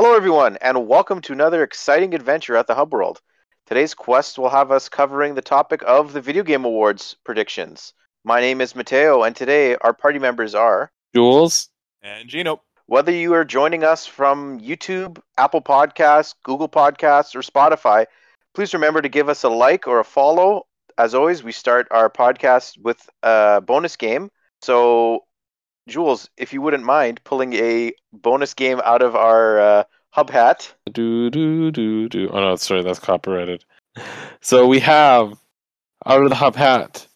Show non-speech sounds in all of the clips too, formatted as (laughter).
Hello, everyone, and welcome to another exciting adventure at the Hub World. Today's quest will have us covering the topic of the Video Game Awards predictions. My name is Matteo, and today our party members are Jules. And Gino. whether you are joining us from YouTube, Apple Podcasts, Google Podcasts, or Spotify, please remember to give us a like or a follow. As always, we start our podcast with a bonus game. So, Jules, if you wouldn't mind pulling a bonus game out of our uh, hub hat. Do do do do. Oh no, sorry, that's copyrighted. So we have out of the hub hat.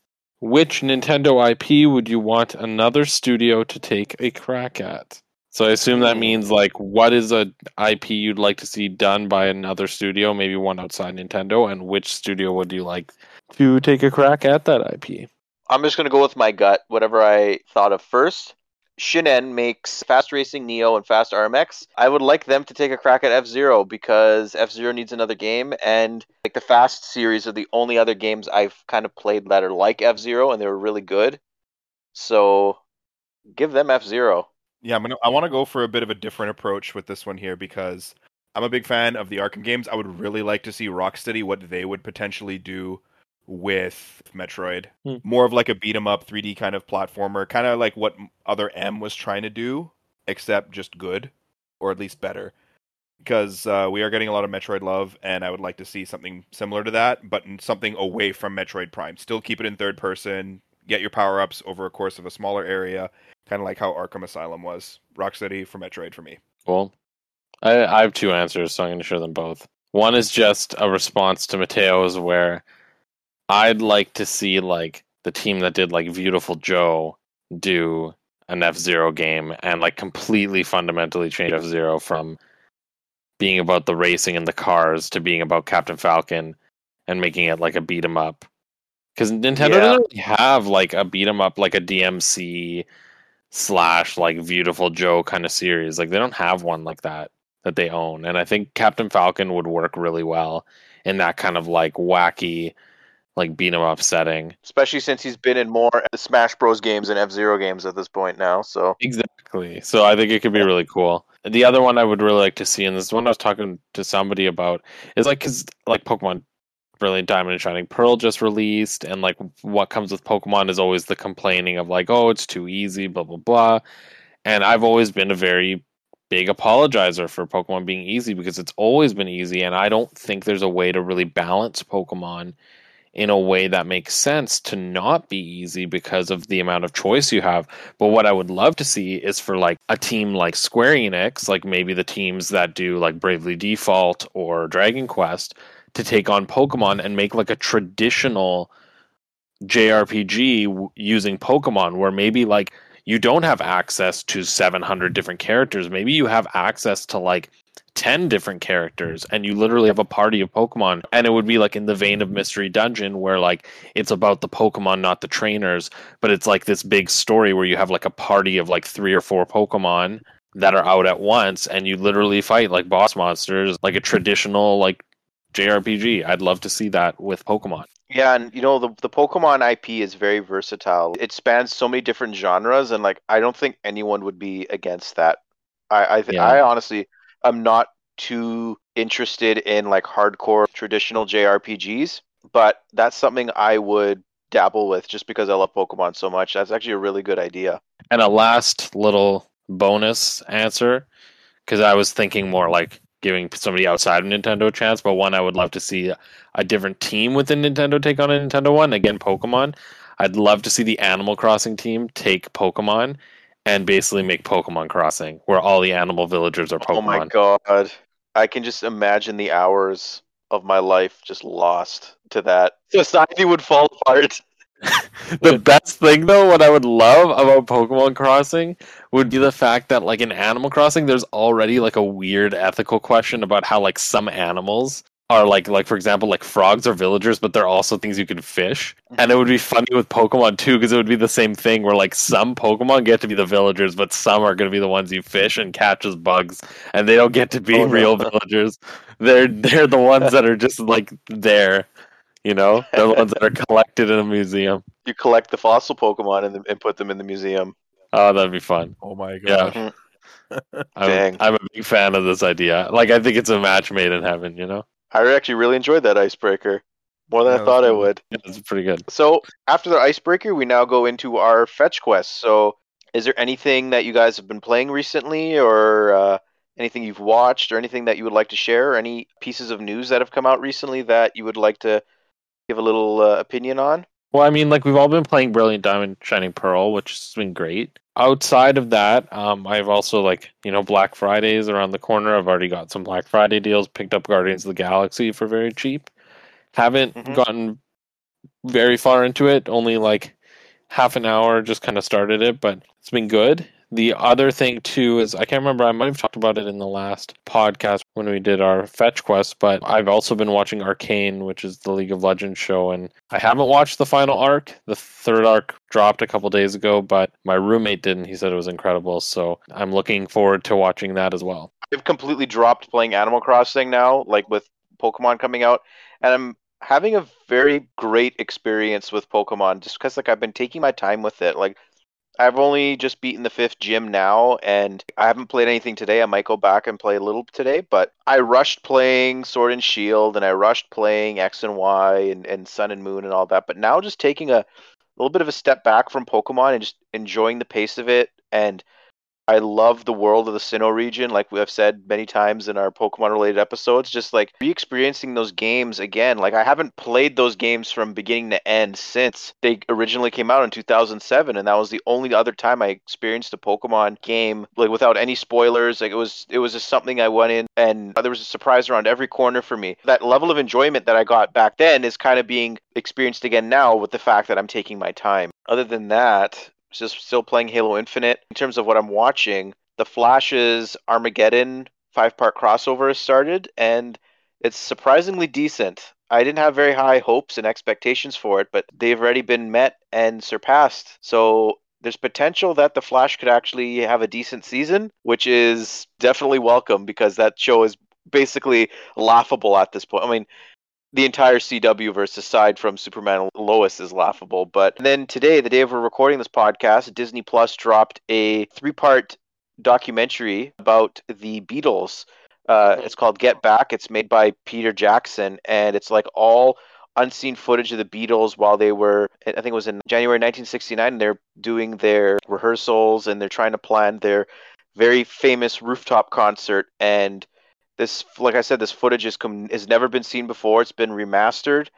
Which Nintendo IP would you want another studio to take a crack at? So I assume that means like what is a IP you'd like to see done by another studio, maybe one outside Nintendo, and which studio would you like to take a crack at that IP? I'm just going to go with my gut, whatever I thought of first. Shin'en makes Fast Racing Neo and Fast RMX. I would like them to take a crack at F Zero because F Zero needs another game, and like the Fast series are the only other games I've kind of played that are like F Zero, and they were really good. So, give them F Zero. Yeah, I'm gonna, I want to go for a bit of a different approach with this one here because I'm a big fan of the Arkham games. I would really like to see Rocksteady what they would potentially do with Metroid. Hmm. More of like a beat 'em up 3D kind of platformer, kind of like what other M was trying to do, except just good or at least better. Because uh, we are getting a lot of Metroid love, and I would like to see something similar to that, but in something away from Metroid Prime. Still keep it in third person, get your power ups over a course of a smaller area, kind of like how Arkham Asylum was. Rocksteady for Metroid for me. Cool. I, I have two answers, so I'm going to share them both. One is just a response to Matteo's, where I'd like to see like the team that did like Beautiful Joe do an F Zero game and like completely fundamentally change F Zero from being about the racing and the cars to being about Captain Falcon and making it like a beat 'em up. Because Nintendo Yeah. doesn't really have like a beat 'em up like a DMC slash like Beautiful Joe kind of series. Like they don't have one like that that they own. And I think Captain Falcon would work really well in that kind of like wacky like beat 'em up setting. Especially since he's been in more (laughs) Smash Bros. games and F Zero games at this point now. So, Exactly. So I think it could be really cool. The other one I would really like to see, and this is one I was talking to somebody about, is like because like Pokemon Brilliant Diamond and Shining Pearl just released, and like what comes with Pokemon is always the complaining of like, oh, it's too easy, blah blah blah. And I've always been a very big apologizer for Pokemon being easy because it's always been easy, and I don't think there's a way to really balance Pokemon in a way that makes sense to not be easy because of the amount of choice you have. But what I would love to see is for like a team like Square Enix, like maybe the teams that do like Bravely Default or Dragon Quest, to take on Pokemon and make like a traditional JRPG w- using Pokemon, where maybe like you don't have access to 700 different characters. Maybe you have access to like 10 different characters and you literally have a party of Pokemon. And it would be like in the vein of Mystery Dungeon, where like it's about the Pokemon, not the trainers, but it's like this big story where you have like a party of like three or four Pokemon that are out at once and you literally fight like boss monsters, like a traditional like JRPG. I'd love to see that with Pokemon. Yeah, and you know the the Pokemon IP is very versatile. It spans so many different genres, and like I don't think anyone would be against that. I I, th- Yeah. I honestly am not too interested in like hardcore traditional JRPGs, but that's something I would dabble with just because I love Pokemon so much. That's actually a really good idea. And a last little bonus answer, because I was thinking more like giving somebody outside of Nintendo a chance, but one I would love to see a different team within Nintendo take on a Nintendo one. Again, Pokemon. I'd love to see the Animal Crossing team take Pokemon and basically make Pokemon Crossing, where all the animal villagers are Pokemon. Oh my god, I can just imagine the hours of my life just lost to that. Society would fall apart. (laughs) the best thing though what i would love about pokemon crossing would be the fact that like in animal crossing there's already like a weird ethical question about how like some animals are like like for example like frogs or villagers but they're also things you can fish and it would be funny with pokemon too because it would be the same thing where like some pokemon get to be the villagers but some are going to be the ones you fish and catch as bugs and they don't get to be Oh, no. real villagers they're they're the ones that are just like there you know they're the ones that are collected in a museum You collect the fossil Pokemon and, and put them in the museum. Oh, that'd be fun. Oh my god Yeah. Mm-hmm. I'm, I'm a big fan of this idea. Like, I think it's a match made in heaven. You know, I actually really enjoyed that icebreaker more than I thought I would. it's pretty good. So after the icebreaker, we now go into our fetch quest. So is there anything that you guys have been playing recently, or uh, anything you've watched, or anything that you would like to share? Or any pieces of news that have come out recently that you would like to give a little uh, opinion on? Well, I mean, like we've all been playing Brilliant Diamond Shining Pearl, which has been great. Outside of that, um, I've also like you know Black Friday is around the corner. I've already got some Black Friday deals. Picked up Guardians of the Galaxy for very cheap. Haven't Mhm. gotten very far into it. Only like half an hour. Just kind of started it, but it's been good. The other thing too is I can't remember. I might have talked about it in the last podcast when we did our fetch quest, but I've also been watching Arcane, which is the League of Legends show, and I haven't watched the final arc. The third arc dropped a couple days ago, but my roommate didn't. He said it was incredible, so I'm looking forward to watching that as well. I've completely dropped playing Animal Crossing now, like with Pokemon coming out, and I'm having a very great experience with Pokemon just because like I've been taking my time with it. Like I've only just beaten the fifth gym now, and I haven't played anything today. I might go back and play a little today, but I rushed playing Sword and Shield, and I rushed playing X and Y and, and Sun and Moon and all that. But now just taking a little bit of a step back from Pokemon and just enjoying the pace of it and I love the world of the Sinnoh region, like we have said many times in our Pokemon related episodes. Just like re experiencing those games again. Like, I haven't played those games from beginning to end since they originally came out in 2007, and that was the only other time I experienced a Pokemon game, like, without any spoilers. Like, it was, it was just something I went in, and there was a surprise around every corner for me. That level of enjoyment that I got back then is kind of being experienced again now with the fact that I'm taking my time. Other than that, just still playing Halo Infinite. In terms of what I'm watching, The Flash's Armageddon five part crossover has started, and it's surprisingly decent. I didn't have very high hopes and expectations for it, but they've already been met and surpassed. So there's potential that The Flash could actually have a decent season, which is definitely welcome because that show is basically laughable at this point. I mean, the entire CW verse aside from Superman Lois is laughable. But then today, the day of we're recording this podcast, Disney Plus dropped a three part documentary about the Beatles. Uh, it's called Get Back. It's made by Peter Jackson, and it's like all unseen footage of the Beatles while they were, I think it was in January 1969, and they're doing their rehearsals and they're trying to plan their very famous rooftop concert. And this, like I said, this footage is com- has never been seen before. It's been remastered,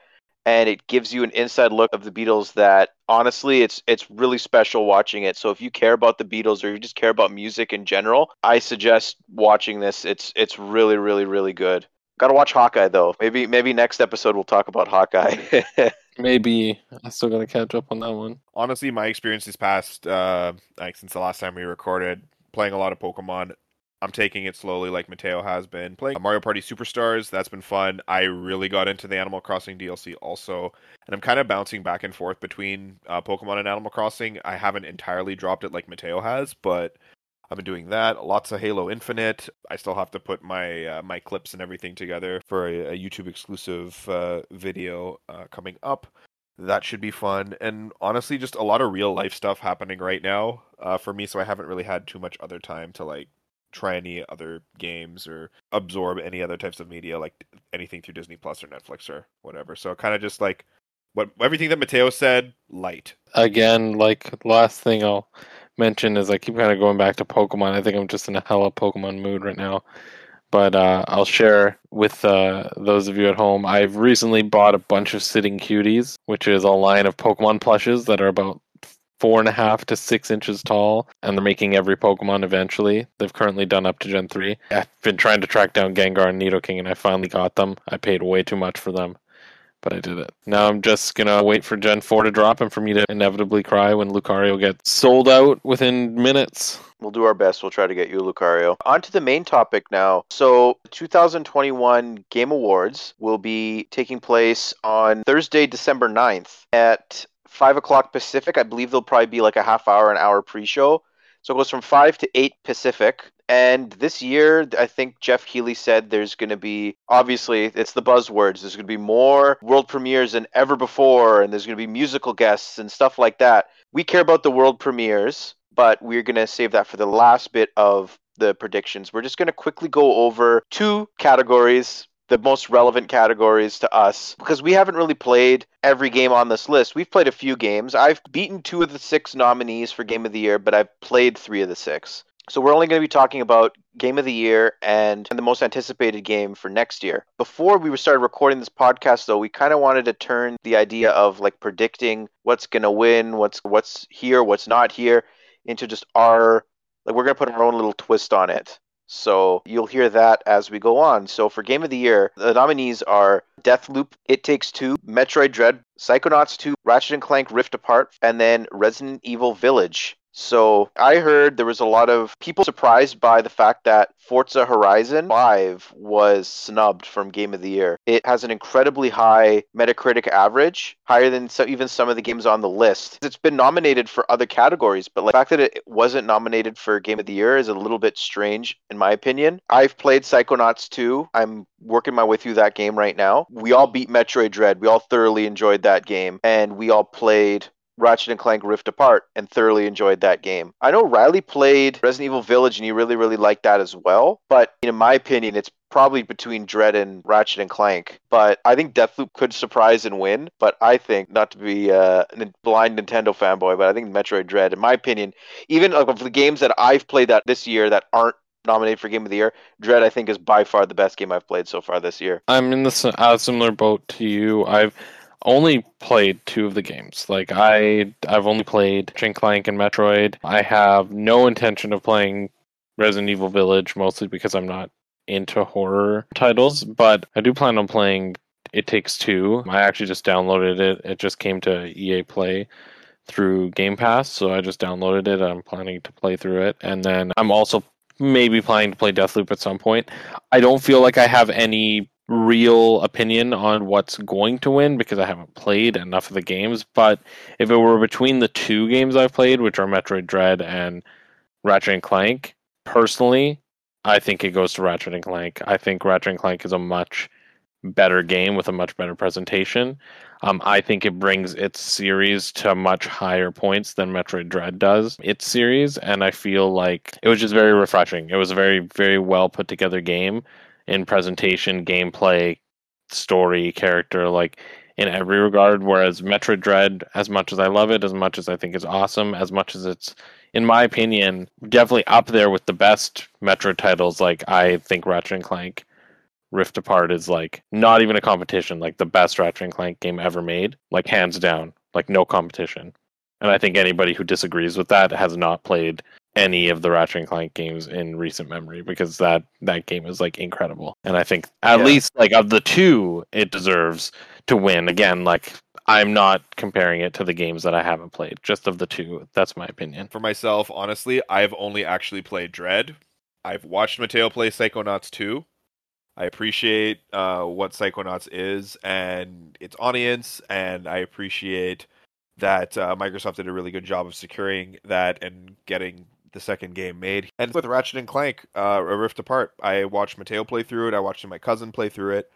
and it gives you an inside look of the Beatles that honestly, it's it's really special watching it. So if you care about the Beatles or you just care about music in general, I suggest watching this. It's it's really really really good. Got to watch Hawkeye though. Maybe maybe next episode we'll talk about Hawkeye. (laughs) Maybe I still got to catch up on that one. honestly, my experience this past uh like since the last time we recorded, playing a lot of Pokemon. I'm taking it slowly, like Matteo has been playing Mario Party Superstars. That's been fun. I really got into the Animal Crossing DLC also, and I'm kind of bouncing back and forth between uh, Pokemon and Animal Crossing. I haven't entirely dropped it like Matteo has, but I've been doing that. Lots of Halo Infinite. I still have to put my uh, my clips and everything together for a, a YouTube exclusive uh, video uh, coming up. That should be fun. And honestly, just a lot of real life stuff happening right now uh, for me. So I haven't really had too much other time to like try any other games or absorb any other types of media, like anything through Disney Plus or Netflix or whatever. So kind of just like what everything that Matteo said, light. Again, like last thing I'll mention is I keep kind of going back to Pokemon. I think I'm just in a hella Pokemon mood right now. But uh, I'll share with uh, those of you at home. I've recently bought a bunch of Sitting Cuties, which is a line of Pokemon plushes that are about four and a half to six inches tall, and they're making every Pokemon eventually. They've currently done up to Gen 3. I've been trying to track down Gengar and Nidoking, and I finally got them. I paid way too much for them, but I did it. Now I'm just gonna wait for Gen 4 to drop and for me to inevitably cry when Lucario gets sold out within minutes. We'll do our best. We'll try to get you, Lucario. On to the main topic now. So, 2021 Game Awards will be taking place on Thursday, December 9th at 5 o'clock Pacific. I believe there'll probably be like a half hour, an hour pre show. So it goes from 5 to 8 Pacific. And this year, I think Geoff Keighley said there's going to be, obviously, it's the buzzwords. There's going to be more world premieres than ever before, and there's going to be musical guests and stuff like that. We care about the world premieres, but we're going to save that for the last bit of the predictions. We're just going to quickly go over two categories the most relevant categories to us because we haven't really played every game on this list. We've played a few games. I've beaten two of the six nominees for Game of the Year, but I've played three of the six. So we're only going to be talking about Game of the Year and the most anticipated game for next year. Before we started recording this podcast, though, we kind of wanted to turn the idea of like predicting what's going to win, what's what's here, what's not here, into just our like we're going to put our own little twist on it. So you'll hear that as we go on. So for Game of the Year, the nominees are Deathloop, It Takes Two, Metroid Dread, Psychonauts 2, Ratchet and Clank Rift Apart, and then Resident Evil Village. So I heard there was a lot of people surprised by the fact that Forza Horizon 5 was snubbed from Game of the Year. It has an incredibly high Metacritic average, higher than so, even some of the games on the list. It's been nominated for other categories, but like, the fact that it wasn't nominated for Game of the Year is a little bit strange, in my opinion. I've played Psychonauts 2. I'm working my way through that game right now. We all beat Metroid Dread. We all thoroughly enjoyed that game, and we all played Ratchet and Clank Rift Apart and thoroughly enjoyed that game. I know Riley played Resident Evil Village and he really, really liked that as well. But in my opinion, it's probably between Dread and Ratchet and Clank. But I think Deathloop could surprise and win. But I think, not to be uh, a blind Nintendo fanboy, but I think Metroid Dread, in my opinion, even of the games that I've played that this year that aren't nominated for Game of the Year, Dread I think is by far the best game I've played so far this year. I'm in the uh, similar boat to you. I've only played two of the games. Like I, I've only played Chin Clank and Metroid. I have no intention of playing Resident Evil Village, mostly because I'm not into horror titles. But I do plan on playing It Takes Two. I actually just downloaded it. It just came to EA Play through Game Pass, so I just downloaded it. I'm planning to play through it, and then I'm also maybe planning to play Deathloop at some point. I don't feel like I have any real opinion on what's going to win because I haven't played enough of the games. But if it were between the two games I've played, which are Metroid Dread and Ratchet and Clank, personally, I think it goes to Ratchet and Clank. I think Ratchet and Clank is a much better game with a much better presentation. Um, I think it brings its series to much higher points than Metroid Dread does its series, and I feel like it was just very refreshing. It was a very, very well put together game in presentation, gameplay, story, character, like in every regard. Whereas Metroid Dread, as much as I love it, as much as I think is awesome, as much as it's, in my opinion, definitely up there with the best Metroid titles, like I think Ratchet and Clank Rift Apart is like not even a competition, like the best Ratchet and Clank game ever made, like hands down, like no competition. And I think anybody who disagrees with that has not played any of the Ratchet and Clank games in recent memory because that that game is like incredible. And I think at yeah. least like of the two, it deserves to win. Again, like I'm not comparing it to the games that I haven't played. Just of the two, that's my opinion. For myself, honestly, I've only actually played Dread. I've watched Matteo play Psychonauts 2. I appreciate uh, what Psychonauts is and its audience, and I appreciate that uh, Microsoft did a really good job of securing that and getting the second game made. And with Ratchet and Clank, uh, A Rift Apart, I watched Matteo play through it. I watched my cousin play through it.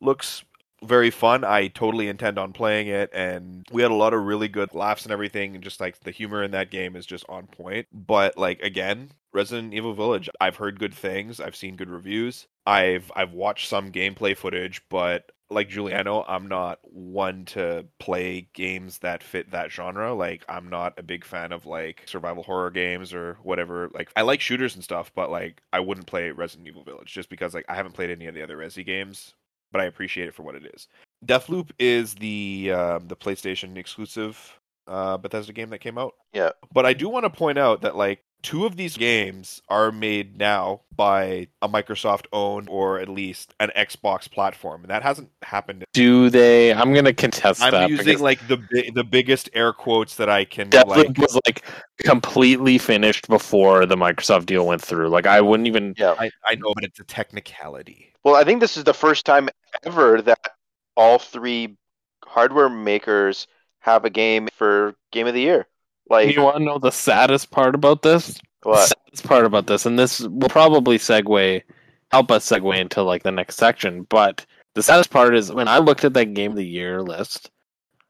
Looks very fun. I totally intend on playing it, and we had a lot of really good laughs and everything. And just like the humor in that game is just on point. But like again, Resident Evil Village, I've heard good things. I've seen good reviews. I've I've watched some gameplay footage, but like Giuliano, I'm not one to play games that fit that genre. Like I'm not a big fan of like survival horror games or whatever. Like I like shooters and stuff, but like I wouldn't play Resident Evil Village just because like I haven't played any of the other Resi games, but I appreciate it for what it is. Deathloop is the uh, the PlayStation exclusive uh, Bethesda game that came out. Yeah. But I do want to point out that like two of these games are made now by a Microsoft owned or at least an Xbox platform, and that hasn't happened. Do they? I'm going to contest I'm that. I'm using like the the biggest air quotes that I can. Definitely like, was like completely finished before the Microsoft deal went through. Like I wouldn't even. Yeah, I, I know, but it's a technicality. Well, I think this is the first time ever that all three hardware makers have a game for Game of the Year. Like, you want to know the saddest part about this? What? The saddest part about this, and this will probably segue, help us segue into like the next section. But the saddest part is when I looked at that game of the year list,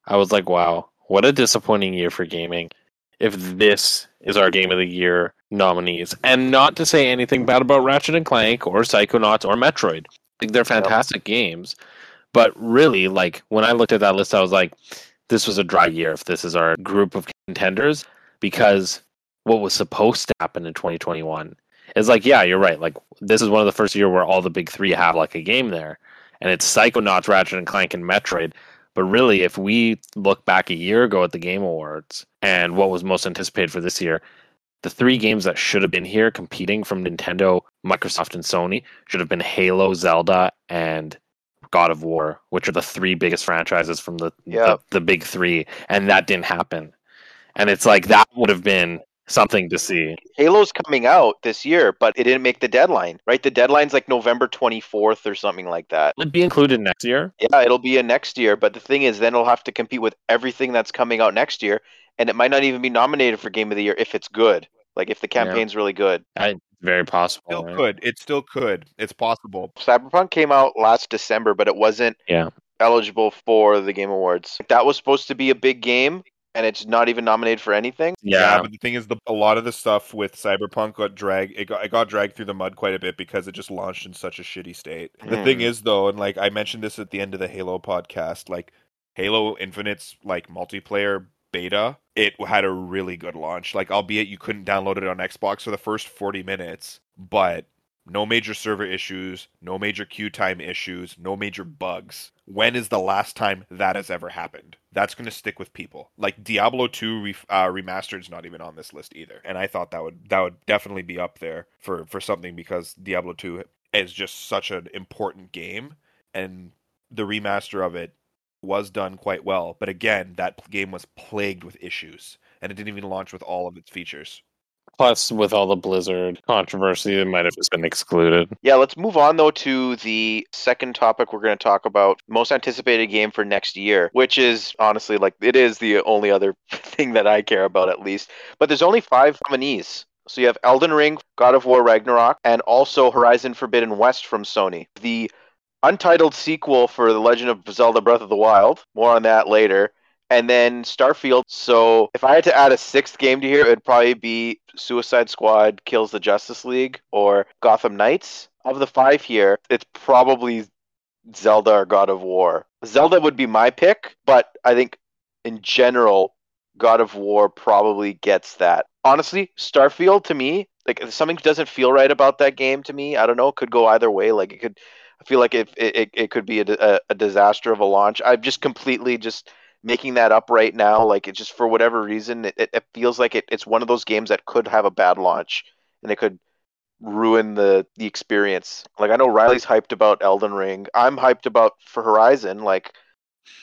I was like, wow, what a disappointing year for gaming. if this is our game of the year nominees. And not to say anything bad about Ratchet and Clank or Psychonauts or Metroid. Like, they're fantastic games. But really, like when I looked at that list, I was like, this was a dry year if this is our group of contenders because what was supposed to happen in 2021 is like, yeah, you're right. Like this is one of the first year where all the big three have like a game there, and it's Psychonauts, Ratchet and Clank, and Metroid. But really, if we look back a year ago at the Game Awards and what was most anticipated for this year, the three games that should have been here competing from Nintendo, Microsoft, and Sony should have been Halo, Zelda, and God of War, which are the three biggest franchises from the, Yeah. the the big three, and that didn't happen. And it's like that would have been something to see. Halo's coming out this year, but it didn't make the deadline, right? The deadline's like November 24th or something like that. Will it be included next year? Yeah, it'll be a next year, but the thing is, then it'll have to compete with everything that's coming out next year, and it might not even be nominated for Game of the Year if it's good. Like if the Yeah. campaign's really good. I, very possible. Still right? could. It still could. It's possible. Cyberpunk came out last December, but it wasn't Yeah. eligible for the Game Awards. That was supposed to be a big game, and it's not even nominated for anything. Yeah, but the thing is, the, a lot of the stuff with Cyberpunk got dragged. It got, it got dragged through the mud quite a bit because it just launched in such a shitty state. The Hmm. thing is, though, and like I mentioned this at the end of the Halo podcast, like Halo Infinite's like multiplayer beta, it had a really good launch. Like, albeit you couldn't download it on Xbox for the first forty minutes, but no major server issues, no major queue time issues, no major bugs. When is the last time that has ever happened? That's going to stick with people. Like Diablo 2 re- uh, remastered is not even on this list either, and I thought that would that would definitely be up there for for something because Diablo 2 is just such an important game, and the remaster of it was done quite well. But again, that game was plagued with issues, and it didn't even launch with all of its features. Plus, with all the Blizzard controversy, it might have just been excluded. Yeah, let's move on though to the second topic we're going to talk about most anticipated game for next year, which is honestly like it is the only other (laughs) thing that I care about at least. But there's only five nominees. So you have Elden Ring, God of War Ragnarok, and also Horizon Forbidden West from Sony. The untitled sequel for The Legend of Zelda Breath of the Wild. More on that later. And then Starfield. So if I had to add a sixth game to here, it would probably be Suicide Squad Kills the Justice League or Gotham Knights. Of the five here, it's probably Zelda or God of War. Zelda would be my pick, but I think in general, God of War probably gets that. Honestly, Starfield to me, like something doesn't feel right about that game to me. I don't know. It could go either way. Like it could. I feel like it it, it could be a, a, disaster of a launch. I'm just completely just making that up right now. Like it just for whatever reason, it, it, feels like it, it's one of those games that could have a bad launch and it could ruin the the experience. Like I know Riley's hyped about Elden Ring. I'm hyped about for Horizon. Like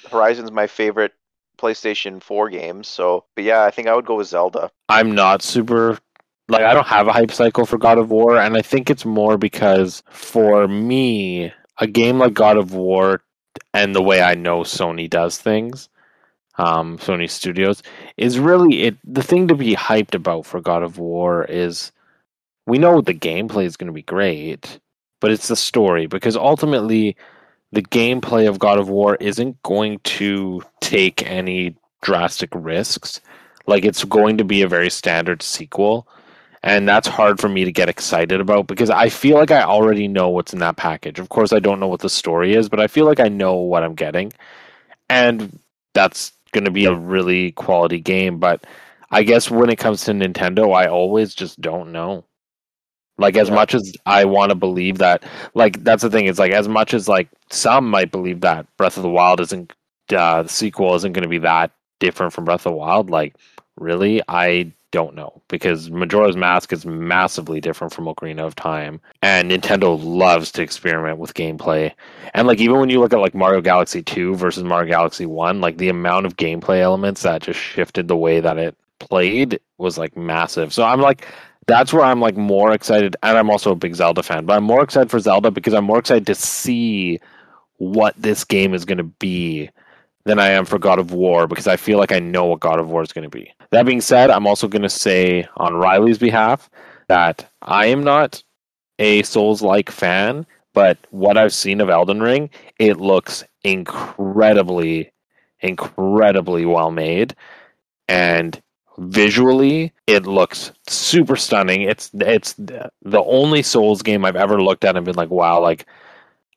Horizon's my favorite PlayStation 4 game. So, but yeah, I think I would go with Zelda. I'm not super like I don't have a hype cycle for God of War, and I think it's more because for me, a game like God of War and the way I know Sony does things, um, Sony Studios, is really it the thing to be hyped about for God of War is we know the gameplay is gonna be great, but it's the story because ultimately the gameplay of God of War isn't going to take any drastic risks. Like it's going to be a very standard sequel. And that's hard for me to get excited about because I feel like I already know what's in that package. Of course, I don't know what the story is, but I feel like I know what I'm getting. And that's going to be a really quality game. But I guess when it comes to Nintendo, I always just don't know. Like as Yeah. much as I want to believe that, like that's the thing. It's like as much as like some might believe that Breath of the Wild isn't uh, the sequel isn't going to be that different from Breath of the Wild. Like really, I don't know because Majora's Mask is massively different from Ocarina of Time, and Nintendo loves to experiment with gameplay. And like even when you look at like Mario Galaxy Two versus Mario Galaxy One, like the amount of gameplay elements that just shifted the way that it played was like massive. So I'm like that's where I'm like more excited, and I'm also a big Zelda fan. But I'm more excited for Zelda because I'm more excited to see what this game is going to be than I am for God of War because I feel like I know what God of War is going to be. That being said, I'm also going to say on Riley's behalf that I am not a Souls like fan, but what I've seen of Elden Ring, it looks incredibly, incredibly well made. And visually it looks super stunning. It's it's the only Souls game I've ever looked at and been like, wow, like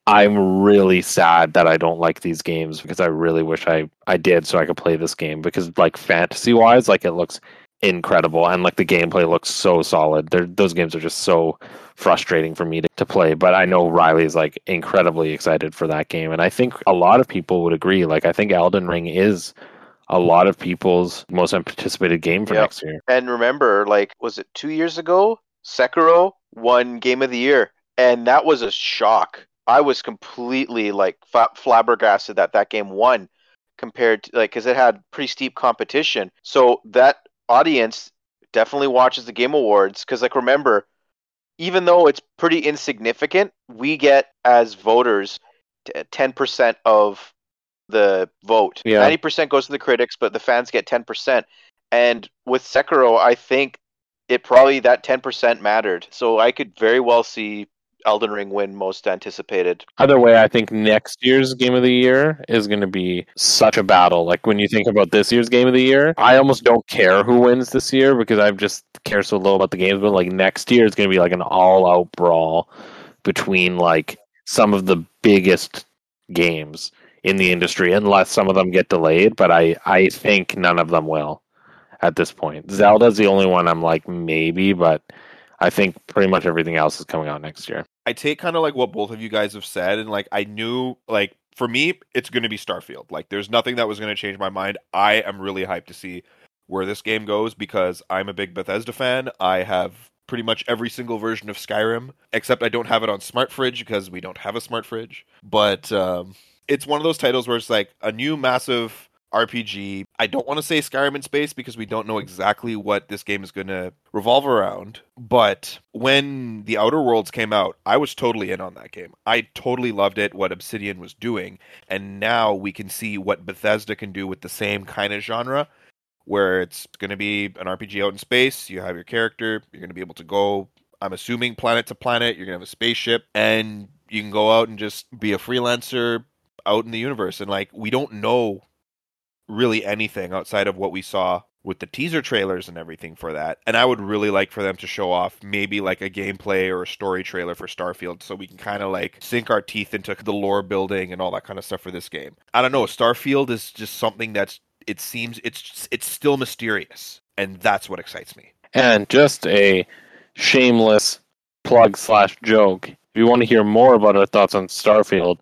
I'm really sad that I don't like these games because I really wish I I did so I could play this game because like fantasy wise, like it looks incredible and like the gameplay looks so solid. They're, those games are just so frustrating for me to, to play. But I know Riley's like incredibly excited for that game, and I think a lot of people would agree. Like I think Elden Ring is a lot of people's most anticipated game for Yep. next year. And remember, like, was it two years ago? Sekiro won Game of the Year, and that was a shock. I was completely like fa- flabbergasted that that game won compared to like because it had pretty steep competition. So that audience definitely watches the Game Awards because, like, remember, even though it's pretty insignificant, we get as voters ten percent of the vote. Yeah. Ninety percent goes to the critics, but the fans get ten percent. And with Sekiro, I think it probably that ten percent mattered. So I could very well see Elden Ring win most anticipated. Either way, I think next year's game of the year is going to be such a battle. Like when you think about this year's game of the year, I almost don't care who wins this year because I just care so little about the games. But like next year is going to be like an all-out brawl between like some of the biggest games in the industry, unless some of them get delayed. But I I think none of them will at this point. Zelda's the only one I'm like maybe, but I think pretty much everything else is coming out next year. I take kind of like what both of you guys have said, and like I knew, like for me, it's going to be Starfield. Like, there's nothing that was going to change my mind. I am really hyped to see where this game goes because I'm a big Bethesda fan. I have pretty much every single version of Skyrim, except I don't have it on Smart Fridge because we don't have a Smart Fridge. But um, it's one of those titles where it's like a new massive RPG. I don't want to say Skyrim in space because we don't know exactly what this game is going to revolve around. But when the Outer Worlds came out, I was totally in on that game. I totally loved it, what Obsidian was doing. And now we can see what Bethesda can do with the same kind of genre, where it's going to be an RPG out in space. You have your character, you're going to be able to go, I'm assuming, planet to planet. You're going to have a spaceship, and you can go out and just be a freelancer out in the universe. And like, we don't know really anything outside of what we saw with the teaser trailers and everything for that. And I would really like for them to show off maybe like a gameplay or a story trailer for Starfield so we can kind of like sink our teeth into the lore building and all that kind of stuff for this game. I don't know, Starfield is just something that's it seems it's it's still mysterious and that's what excites me. And just a shameless plug slash joke. If you want to hear more about our thoughts on Starfield,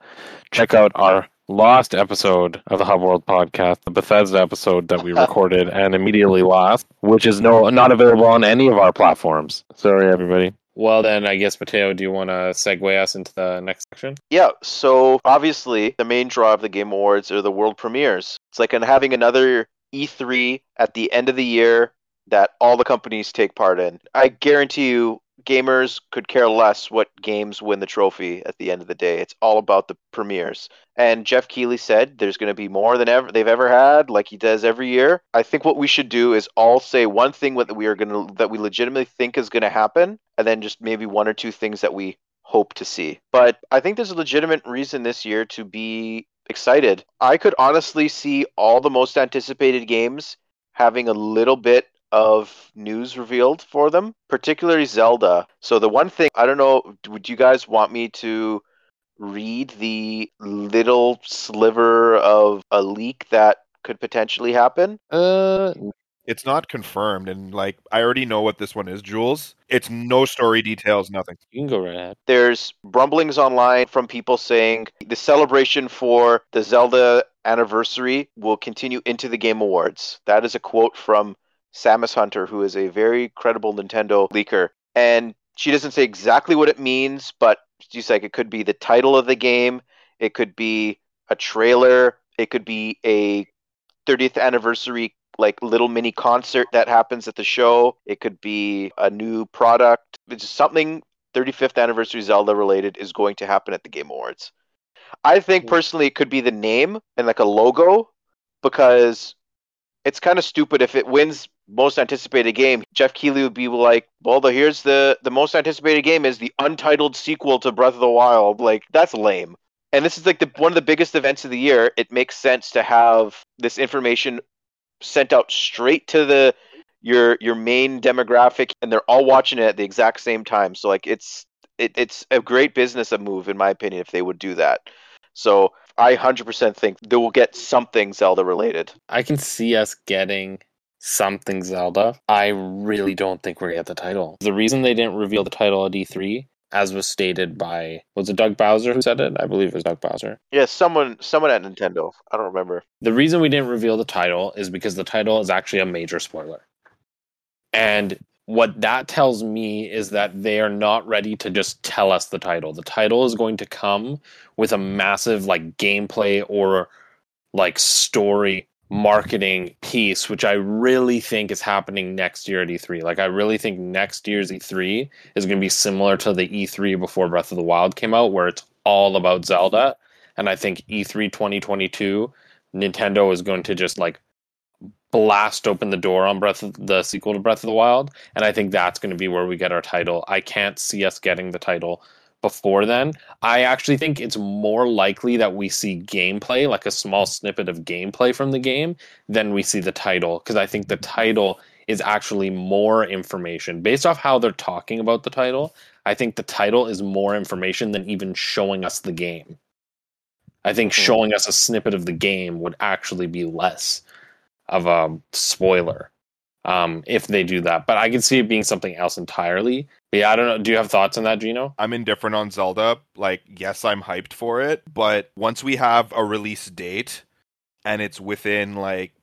check out our last episode of the Hub World podcast, the Bethesda episode that we recorded (laughs) and immediately lost, which is no not available on any of our platforms. Sorry, everybody. Well, then I guess Matteo, do you want to segue us into the next section? Yeah, so obviously the main draw of the Game Awards are the world premieres. It's like an- having another E3 at the end of the year that all the companies take part in. I guarantee you gamers could care less what games win the trophy at the end of the day. It's all about the premieres. And Geoff Keighley said there's going to be more than ever they've ever had, like he does every year. I think what we should do is all say one thing that we are going to that we legitimately think is going to happen, and then just maybe one or two things that we hope to see. But I think there's a legitimate reason this year to be excited. I could honestly see all the most anticipated games having a little bit of news revealed for them, particularly Zelda. So the one thing I don't know, would you guys want me to read the little sliver of a leak that could potentially happen? Uh, It's not confirmed and like I already know what this one is, Jules. It's no story details, nothing. you can go right ahead. There's rumblings online from people saying the celebration for the Zelda anniversary will continue into the Game Awards. That is a quote from Samus Hunter, who is a very credible Nintendo leaker. And she doesn't say exactly what it means, but she's like, it could be the title of the game, it could be a trailer, it could be a 30th anniversary like little mini concert that happens at the show. It could be a new product. It's something 35th anniversary Zelda related is going to happen at the Game Awards. I think personally it could be the name and like a logo because it's kind of stupid if it wins most anticipated game. Geoff Keighley would be like, "Well, the here's the the most anticipated game is the untitled sequel to Breath of the Wild." Like that's lame. And this is like the one of the biggest events of the year. It makes sense to have this information sent out straight to the your your main demographic, and they're all watching it at the exact same time. So like it's it, it's a great business a move in my opinion if they would do that. So I 100% think they will get something Zelda related. I can see us getting something Zelda. I really don't think we're gonna get the title. The reason they didn't reveal the title at E3, as was stated by was it Doug Bowser who said it? I believe it was Doug Bowser. Yeah, someone someone at Nintendo. I don't remember. The reason we didn't reveal the title is because the title is actually a major spoiler. And what that tells me is that they are not ready to just tell us the title. The title is going to come with a massive like gameplay or like story marketing piece, which I really think is happening next year at E3. Like I really think next year's E3 is going to be similar to the E3 before Breath of the Wild came out, where it's all about Zelda. And I think E E3 2022, Nintendo is going to just like blast open the door on Breath of the sequel to Breath of the Wild, and I think that's going to be where we get our title. I can't see us getting the title before then. I actually think it's more likely that we see gameplay, like a small snippet of gameplay from the game, than we see the title because I think the title is actually more information based off how they're talking about the title. I think the title is more information than even showing us the game. I think Mhm. showing us a snippet of the game would actually be less of a spoiler um, if they do that. But I can see it being something else entirely. But yeah, I don't know. Do you have thoughts on that, Gino? I'm indifferent on Zelda. Like, yes, I'm hyped for it, but once we have a release date and it's within like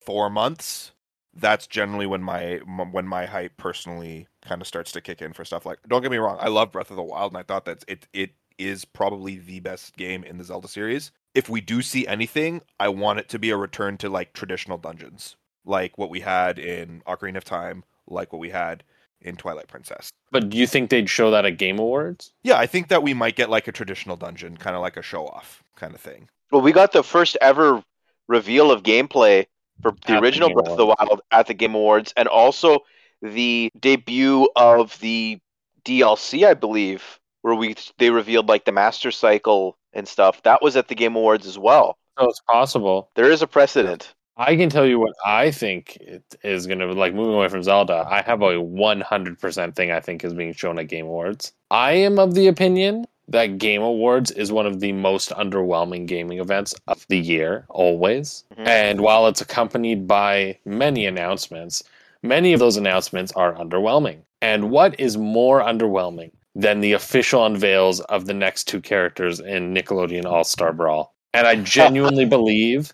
four months, that's generally when my when my hype personally kind of starts to kick in for stuff like. Don't get me wrong, I love Breath of the Wild, and I thought that it it is probably the best game in the Zelda series. If we do see anything, I want it to be a return to like traditional dungeons, like what we had in Ocarina of Time, like what we had in Twilight Princess. But do you think they'd show that at Game Awards? Yeah, I think that we might get like a traditional dungeon, kind of like a show off kind of thing. Well, we got the first ever reveal of gameplay for the the original Game Breath of the Wild at the Game Awards, and also the debut of the DLC, I believe, where we they revealed like the Master Cycle and stuff. That was at the Game Awards as well. So it's possible. There is a precedent. I can tell you what I think it is going to like moving away from Zelda. I have a 100% thing I think is being shown at Game Awards. I am of the opinion that Game Awards is one of the most underwhelming gaming events of the year, always. Mhm. And while it's accompanied by many announcements, many of those announcements are underwhelming. And what is more underwhelming than the official unveils of the next two characters in Nickelodeon All Star Brawl? And I (laughs) genuinely believe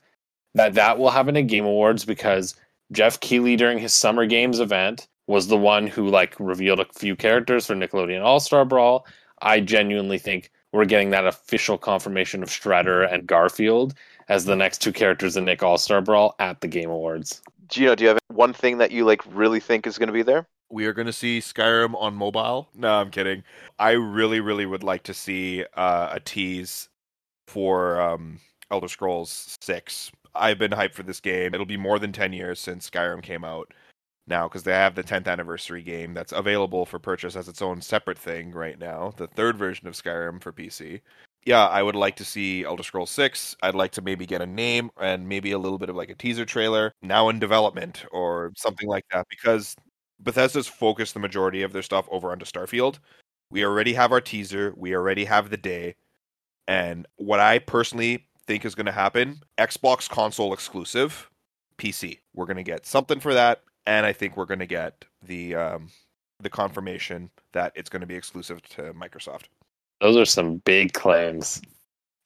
that that will happen at Game Awards because Geoff Keighley during his Summer Games event was the one who like revealed a few characters for Nickelodeon All Star Brawl. I genuinely think we're getting that official confirmation of Shredder and Garfield as the next two characters in Nick All Star Brawl at the Game Awards. Gino, do you have one thing that you like really think is going to be there? We are going to see Skyrim on mobile. No, I'm kidding. I really, really would like to see uh, a tease for um, Elder Scrolls Six. I've been hyped for this game. It'll be more than ten years since Skyrim came out now because they have the 10th anniversary game that's available for purchase as its own separate thing right now. The third version of Skyrim for PC. Yeah, I would like to see Elder Scrolls 6. I'd like to maybe get a name and maybe a little bit of like a teaser trailer now in development or something like that because Bethesda's focused the majority of their stuff over onto Starfield. We already have our teaser, we already have the day. And what I personally think is going to happen, Xbox console exclusive, PC. We're going to get something for that and I think we're going to get the um the confirmation that it's going to be exclusive to Microsoft. Those are some big claims.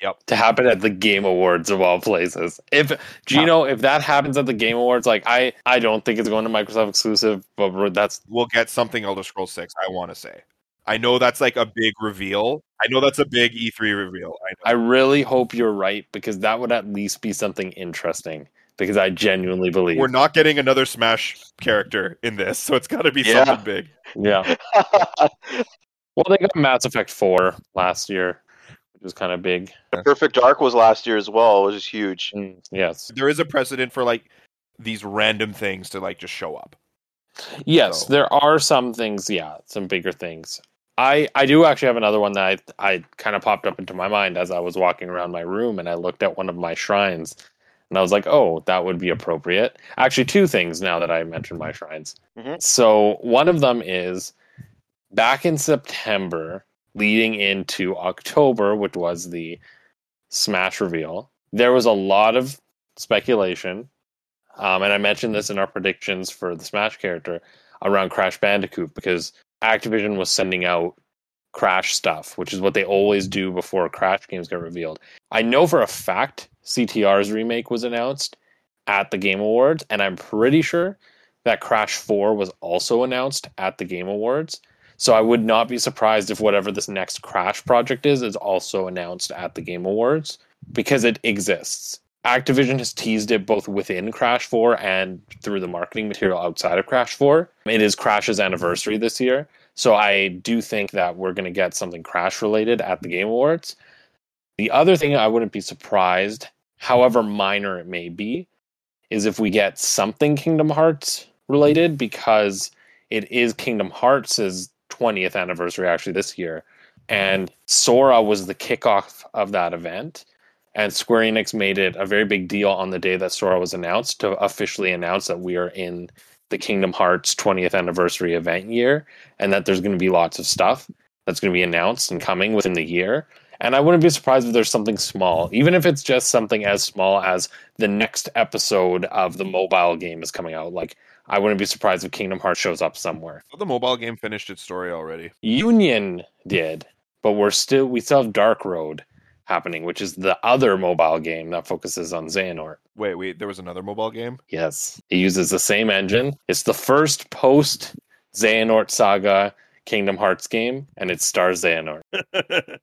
Yep. To happen at the Game Awards of all places. If Gino, if that happens at the Game Awards, like I, I don't think it's going to Microsoft exclusive, but that's We'll get something Elder Scrolls 6, I want to say. I know that's like a big reveal. I know that's a big E3 reveal. I know. I really hope you're right because that would at least be something interesting. Because I genuinely believe We're not getting another Smash character in this, so it's got to be Yeah. something big. Yeah. (laughs) Well, they got Mass Effect 4 last year, which was kind of big. The Perfect Dark was last year as well, which is huge. Mm, yes. There is a precedent for like these random things to like just show up. Yes, So- there are some things, yeah, some bigger things. I I do actually have another one that I I kind of popped up into my mind as I was walking around my room and I looked at one of my shrines And I was like, oh, that would be appropriate. Actually, two things now that I mentioned my shrines. Mhm. So one of them is back in September, leading into October, which was the Smash reveal, there was a lot of speculation. Um, and I mentioned this in our predictions for the Smash character around Crash Bandicoot because Activision was sending out Crash stuff, which is what they always do before Crash games get revealed. I know for a fact CTR's remake was announced at the Game Awards, and I'm pretty sure that Crash 4 was also announced at the Game Awards. So I would not be surprised if whatever this next Crash project is is also announced at the Game Awards because it exists. Activision has teased it both within Crash 4 and through the marketing material outside of Crash 4. It is Crash's anniversary this year. So I do think that we're going to get something Crash related at the Game Awards. The other thing I wouldn't be surprised, however minor it may be, is if we get something Kingdom Hearts related because it is Kingdom Hearts' 20th anniversary actually this year. And Sora was the kickoff of that event. And Square Enix made it a very big deal on the day that Sora was announced to officially announce that we are in the Kingdom Hearts 20th anniversary event year and that there's going to be lots of stuff that's going to be announced and coming within the year. And I wouldn't be surprised if there's something small, even if it's just something as small as the next episode of the mobile game is coming out. Like, I wouldn't be surprised if Kingdom Hearts shows up somewhere. The mobile game finished its story already. Union did, but we're still we still have Dark Road happening, which is the other mobile game that focuses on Xehanort. Wait, wait, there was another mobile game? Yes, it uses the same engine. It's the first post Xehanort Saga Kingdom Hearts game, and it stars Xehanort. (laughs)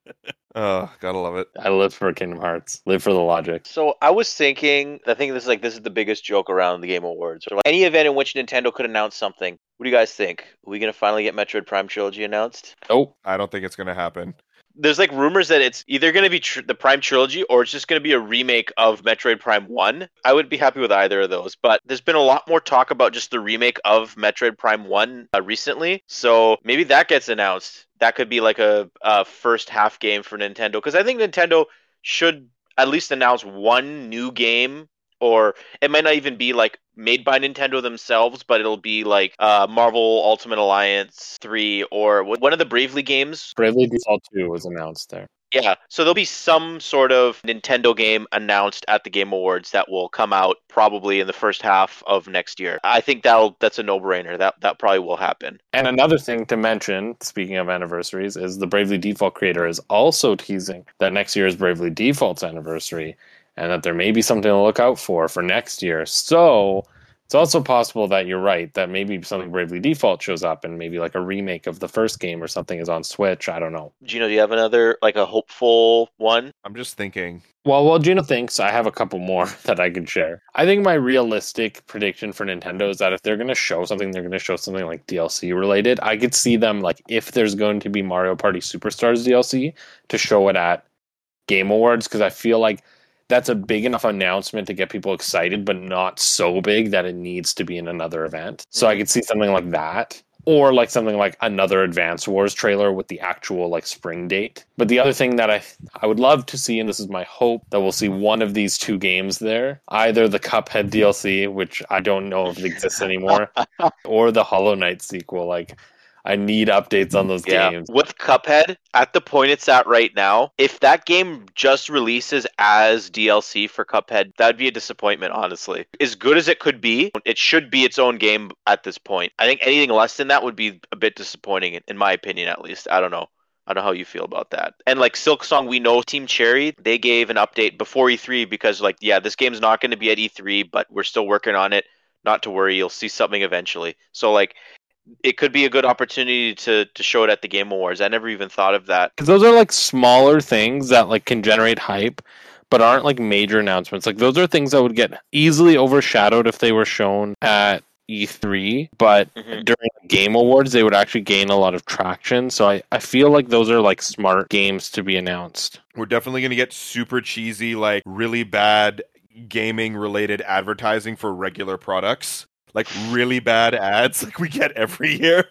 oh, gotta love it. I live for Kingdom Hearts. Live for the logic. So I was thinking, I think this is like this is the biggest joke around the Game Awards. Or like any event in which Nintendo could announce something. What do you guys think? Are we gonna finally get Metroid Prime Trilogy announced? Oh, I don't think it's gonna happen. There's like rumors that it's either gonna be tr- the Prime Trilogy or it's just gonna be a remake of Metroid Prime One. I would be happy with either of those, but there's been a lot more talk about just the remake of Metroid Prime One uh, recently, so maybe that gets announced. That could be like a, a first half game for Nintendo because I think Nintendo should at least announce one new game or it might not even be like made by Nintendo themselves, but it'll be like uh, Marvel Ultimate Alliance 3 or one of the Bravely games. Bravely Default 2 was announced there. Yeah, so there'll be some sort of Nintendo game announced at the Game Awards that will come out probably in the first half of next year. I think that'll that's a no-brainer. That that probably will happen. And another thing to mention, speaking of anniversaries, is the Bravely Default creator is also teasing that next year is Bravely Default's anniversary and that there may be something to look out for for next year. So it's also possible that you're right that maybe something Bravely Default shows up and maybe like a remake of the first game or something is on Switch. I don't know. Gino, do you have another like a hopeful one? I'm just thinking. Well, while Gino thinks, I have a couple more (laughs) that I can share. I think my realistic prediction for Nintendo is that if they're going to show something, they're going to show something like DLC related. I could see them like if there's going to be Mario Party Superstars DLC to show it at Game Awards because I feel like that's a big enough announcement to get people excited, but not so big that it needs to be in another event. So I mm. could see something like that. Or like something like another Advance Wars trailer with the actual like spring date. But the other thing that I I would love to see, and this is my hope, that we'll see one of these two games there. Either the Cuphead mm-hmm. DLC, which I don't know if it exists anymore, (laughs) or the Hollow Knight sequel. Like I need updates on those Yeah. games. With Cuphead, at the point it's at right now, if that game just releases as DLC for Cuphead, that'd be a disappointment, honestly. As good as it could be, it should be its own game at this point. I think anything less than that would be a bit disappointing, in my opinion, at least. I don't know. I don't know how you feel about that. And like Silksong, we know Team Cherry, they gave an update before E3 because, like, yeah, this game's not going to be at E3, but we're still working on it. Not to worry, you'll see something eventually. So, like, it could be a good opportunity to to show it at the Game Awards. I never even thought of that. because those are like smaller things that like can generate hype but aren't like major announcements like those are things that would get easily overshadowed if they were shown at e3 but Mhm. during the game awards they would actually gain a lot of traction so I, I feel like those are like smart games to be announced We're definitely gonna get super cheesy, like really bad gaming related advertising for regular products. Like really bad ads (laughs) like we get every year.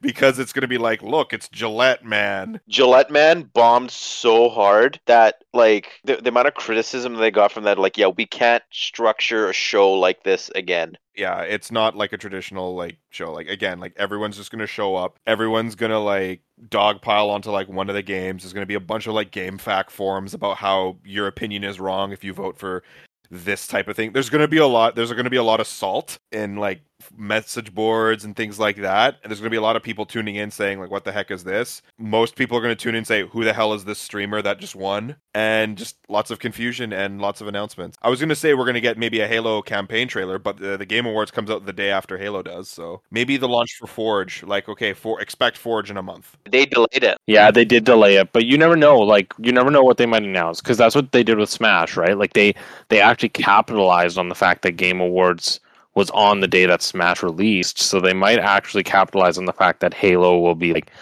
because it's going to be like, look, it's Gillette, man. Gillette Man bombed so hard that like the, the amount of criticism they got from that, like, yeah, we can't structure a show like this again. Yeah, it's not like a traditional like show. Like again, like everyone's just going to show up. Everyone's going to like dogpile onto like one of the games. There's going to be a bunch of like GameFAQs forums about how your opinion is wrong if you vote for this type of thing. There's going to be a lot. There's going to be a lot of salt in like message boards and things like that. And there's going to be a lot of people tuning in saying like, "What the heck is this?" Most people are going to tune in and say, "Who the hell is this streamer that just won?" And just lots of confusion and lots of announcements. I was going to say we're going to get maybe a Halo campaign trailer, but the, the Game Awards comes out the day after Halo does, so maybe the launch for Forge. Like, okay, for expect Forge in a month. They delayed it. Yeah, they did delay it, but you never know. Like you never know what they might announce because that's what they did with Smash, right? Like they they actually capitalized on the fact that Game Awards was on the day that Smash released, so they might actually capitalize on the fact that Halo will be like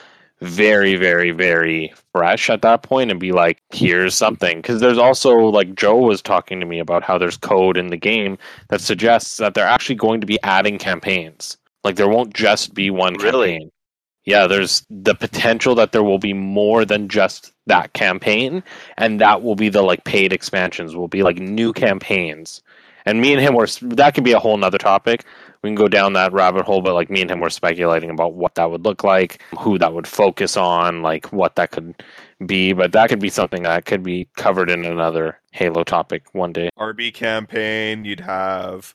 very very very fresh at that point and be like here's something. Because there's also like joe was talking to me about how there's code in the game that suggests that they're actually going to be adding campaigns. Like there won't just be one Really? campaign. Yeah there's the potential that there will be more than just that campaign and that will be the like paid expansions will be like new campaigns and me and him were that could be a whole nother topic we can go down that rabbit hole but like me and him were speculating about what that would look like who that would focus on like what that could be but that could be something that could be covered in another halo topic one day RB campaign. You'd have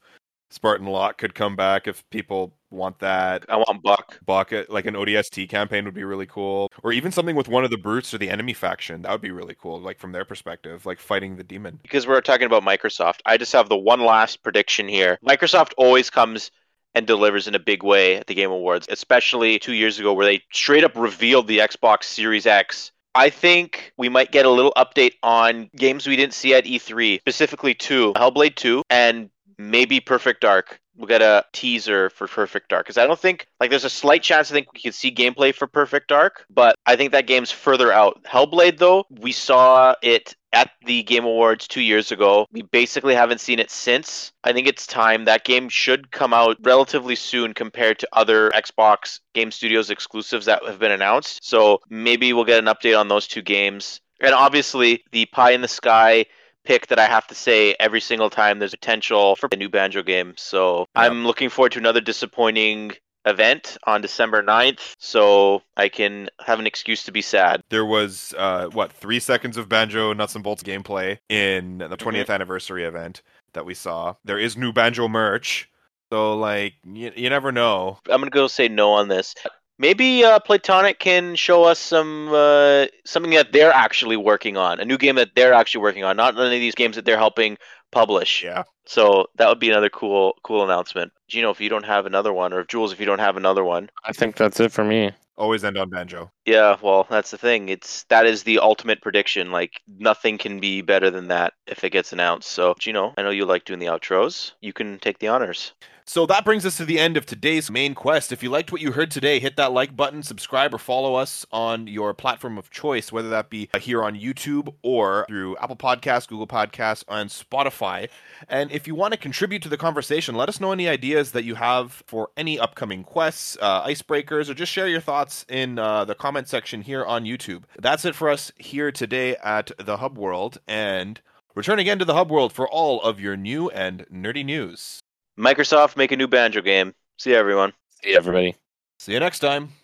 Spartan Locke could come back if people want that. I want Buck. Bucket uh, like an ODST campaign would be really cool, or even something with one of the brutes or the enemy faction. That would be really cool, like from their perspective, like fighting the demon. because we're talking about Microsoft, I just have the one last prediction here. Microsoft always comes and delivers in a big way at the Game Awards, especially two years ago where they straight up revealed the Xbox Series X. I think we might get a little update on games we didn't see at E3, specifically two Hellblade 2 and maybe Perfect Dark. We'll get a teaser for Perfect Dark because I don't think like there's a slight chance I think we could see gameplay for Perfect Dark, but I think that game's further out. Hellblade though, we saw it at the Game Awards two years ago. We basically haven't seen it since. I think it's time. That game should come out relatively soon compared to other Xbox Game Studios exclusives that have been announced. So maybe we'll get an update on those two games. And obviously, the Pie in the Sky pick that I have to say every single time there's potential for a new Banjo game. So Yeah. I'm looking forward to another disappointing event on December 9th so I can have an excuse to be sad. There was uh, what three seconds of banjo nuts and bolts gameplay in the 20th anniversary event that we saw. There is new banjo merch, so like you, you never know. I'm gonna go say no on this. Maybe uh, Playtonic can show us some uh, something that they're actually working on, a new game that they're actually working on, not any of these games that they're helping publish. Yeah, So that would be another cool cool announcement. Gino, if you don't have another one, or if Jules, if you don't have another one, i think that's it for me always end on banjo. Yeah, well, that's the thing. It's that is the ultimate prediction. Like nothing can be better than that if it gets announced. So Gino, I know you like doing the outros. You can take the honors. So that brings us to the end of today's main quest. If you liked what you heard today, hit that like button, subscribe, or follow us on your platform of choice, whether that be here on YouTube or through Apple Podcasts, Google Podcasts, and Spotify. And if you want to contribute to the conversation, let us know any ideas that you have for any upcoming quests, uh, icebreakers, or just share your thoughts in uh, the comment section here on YouTube. That's it for us here today at the Hub World, and return again to the Hub World for all of your new and nerdy news. Microsoft make a new Banjo game. See you, everyone. see everybody See you next time.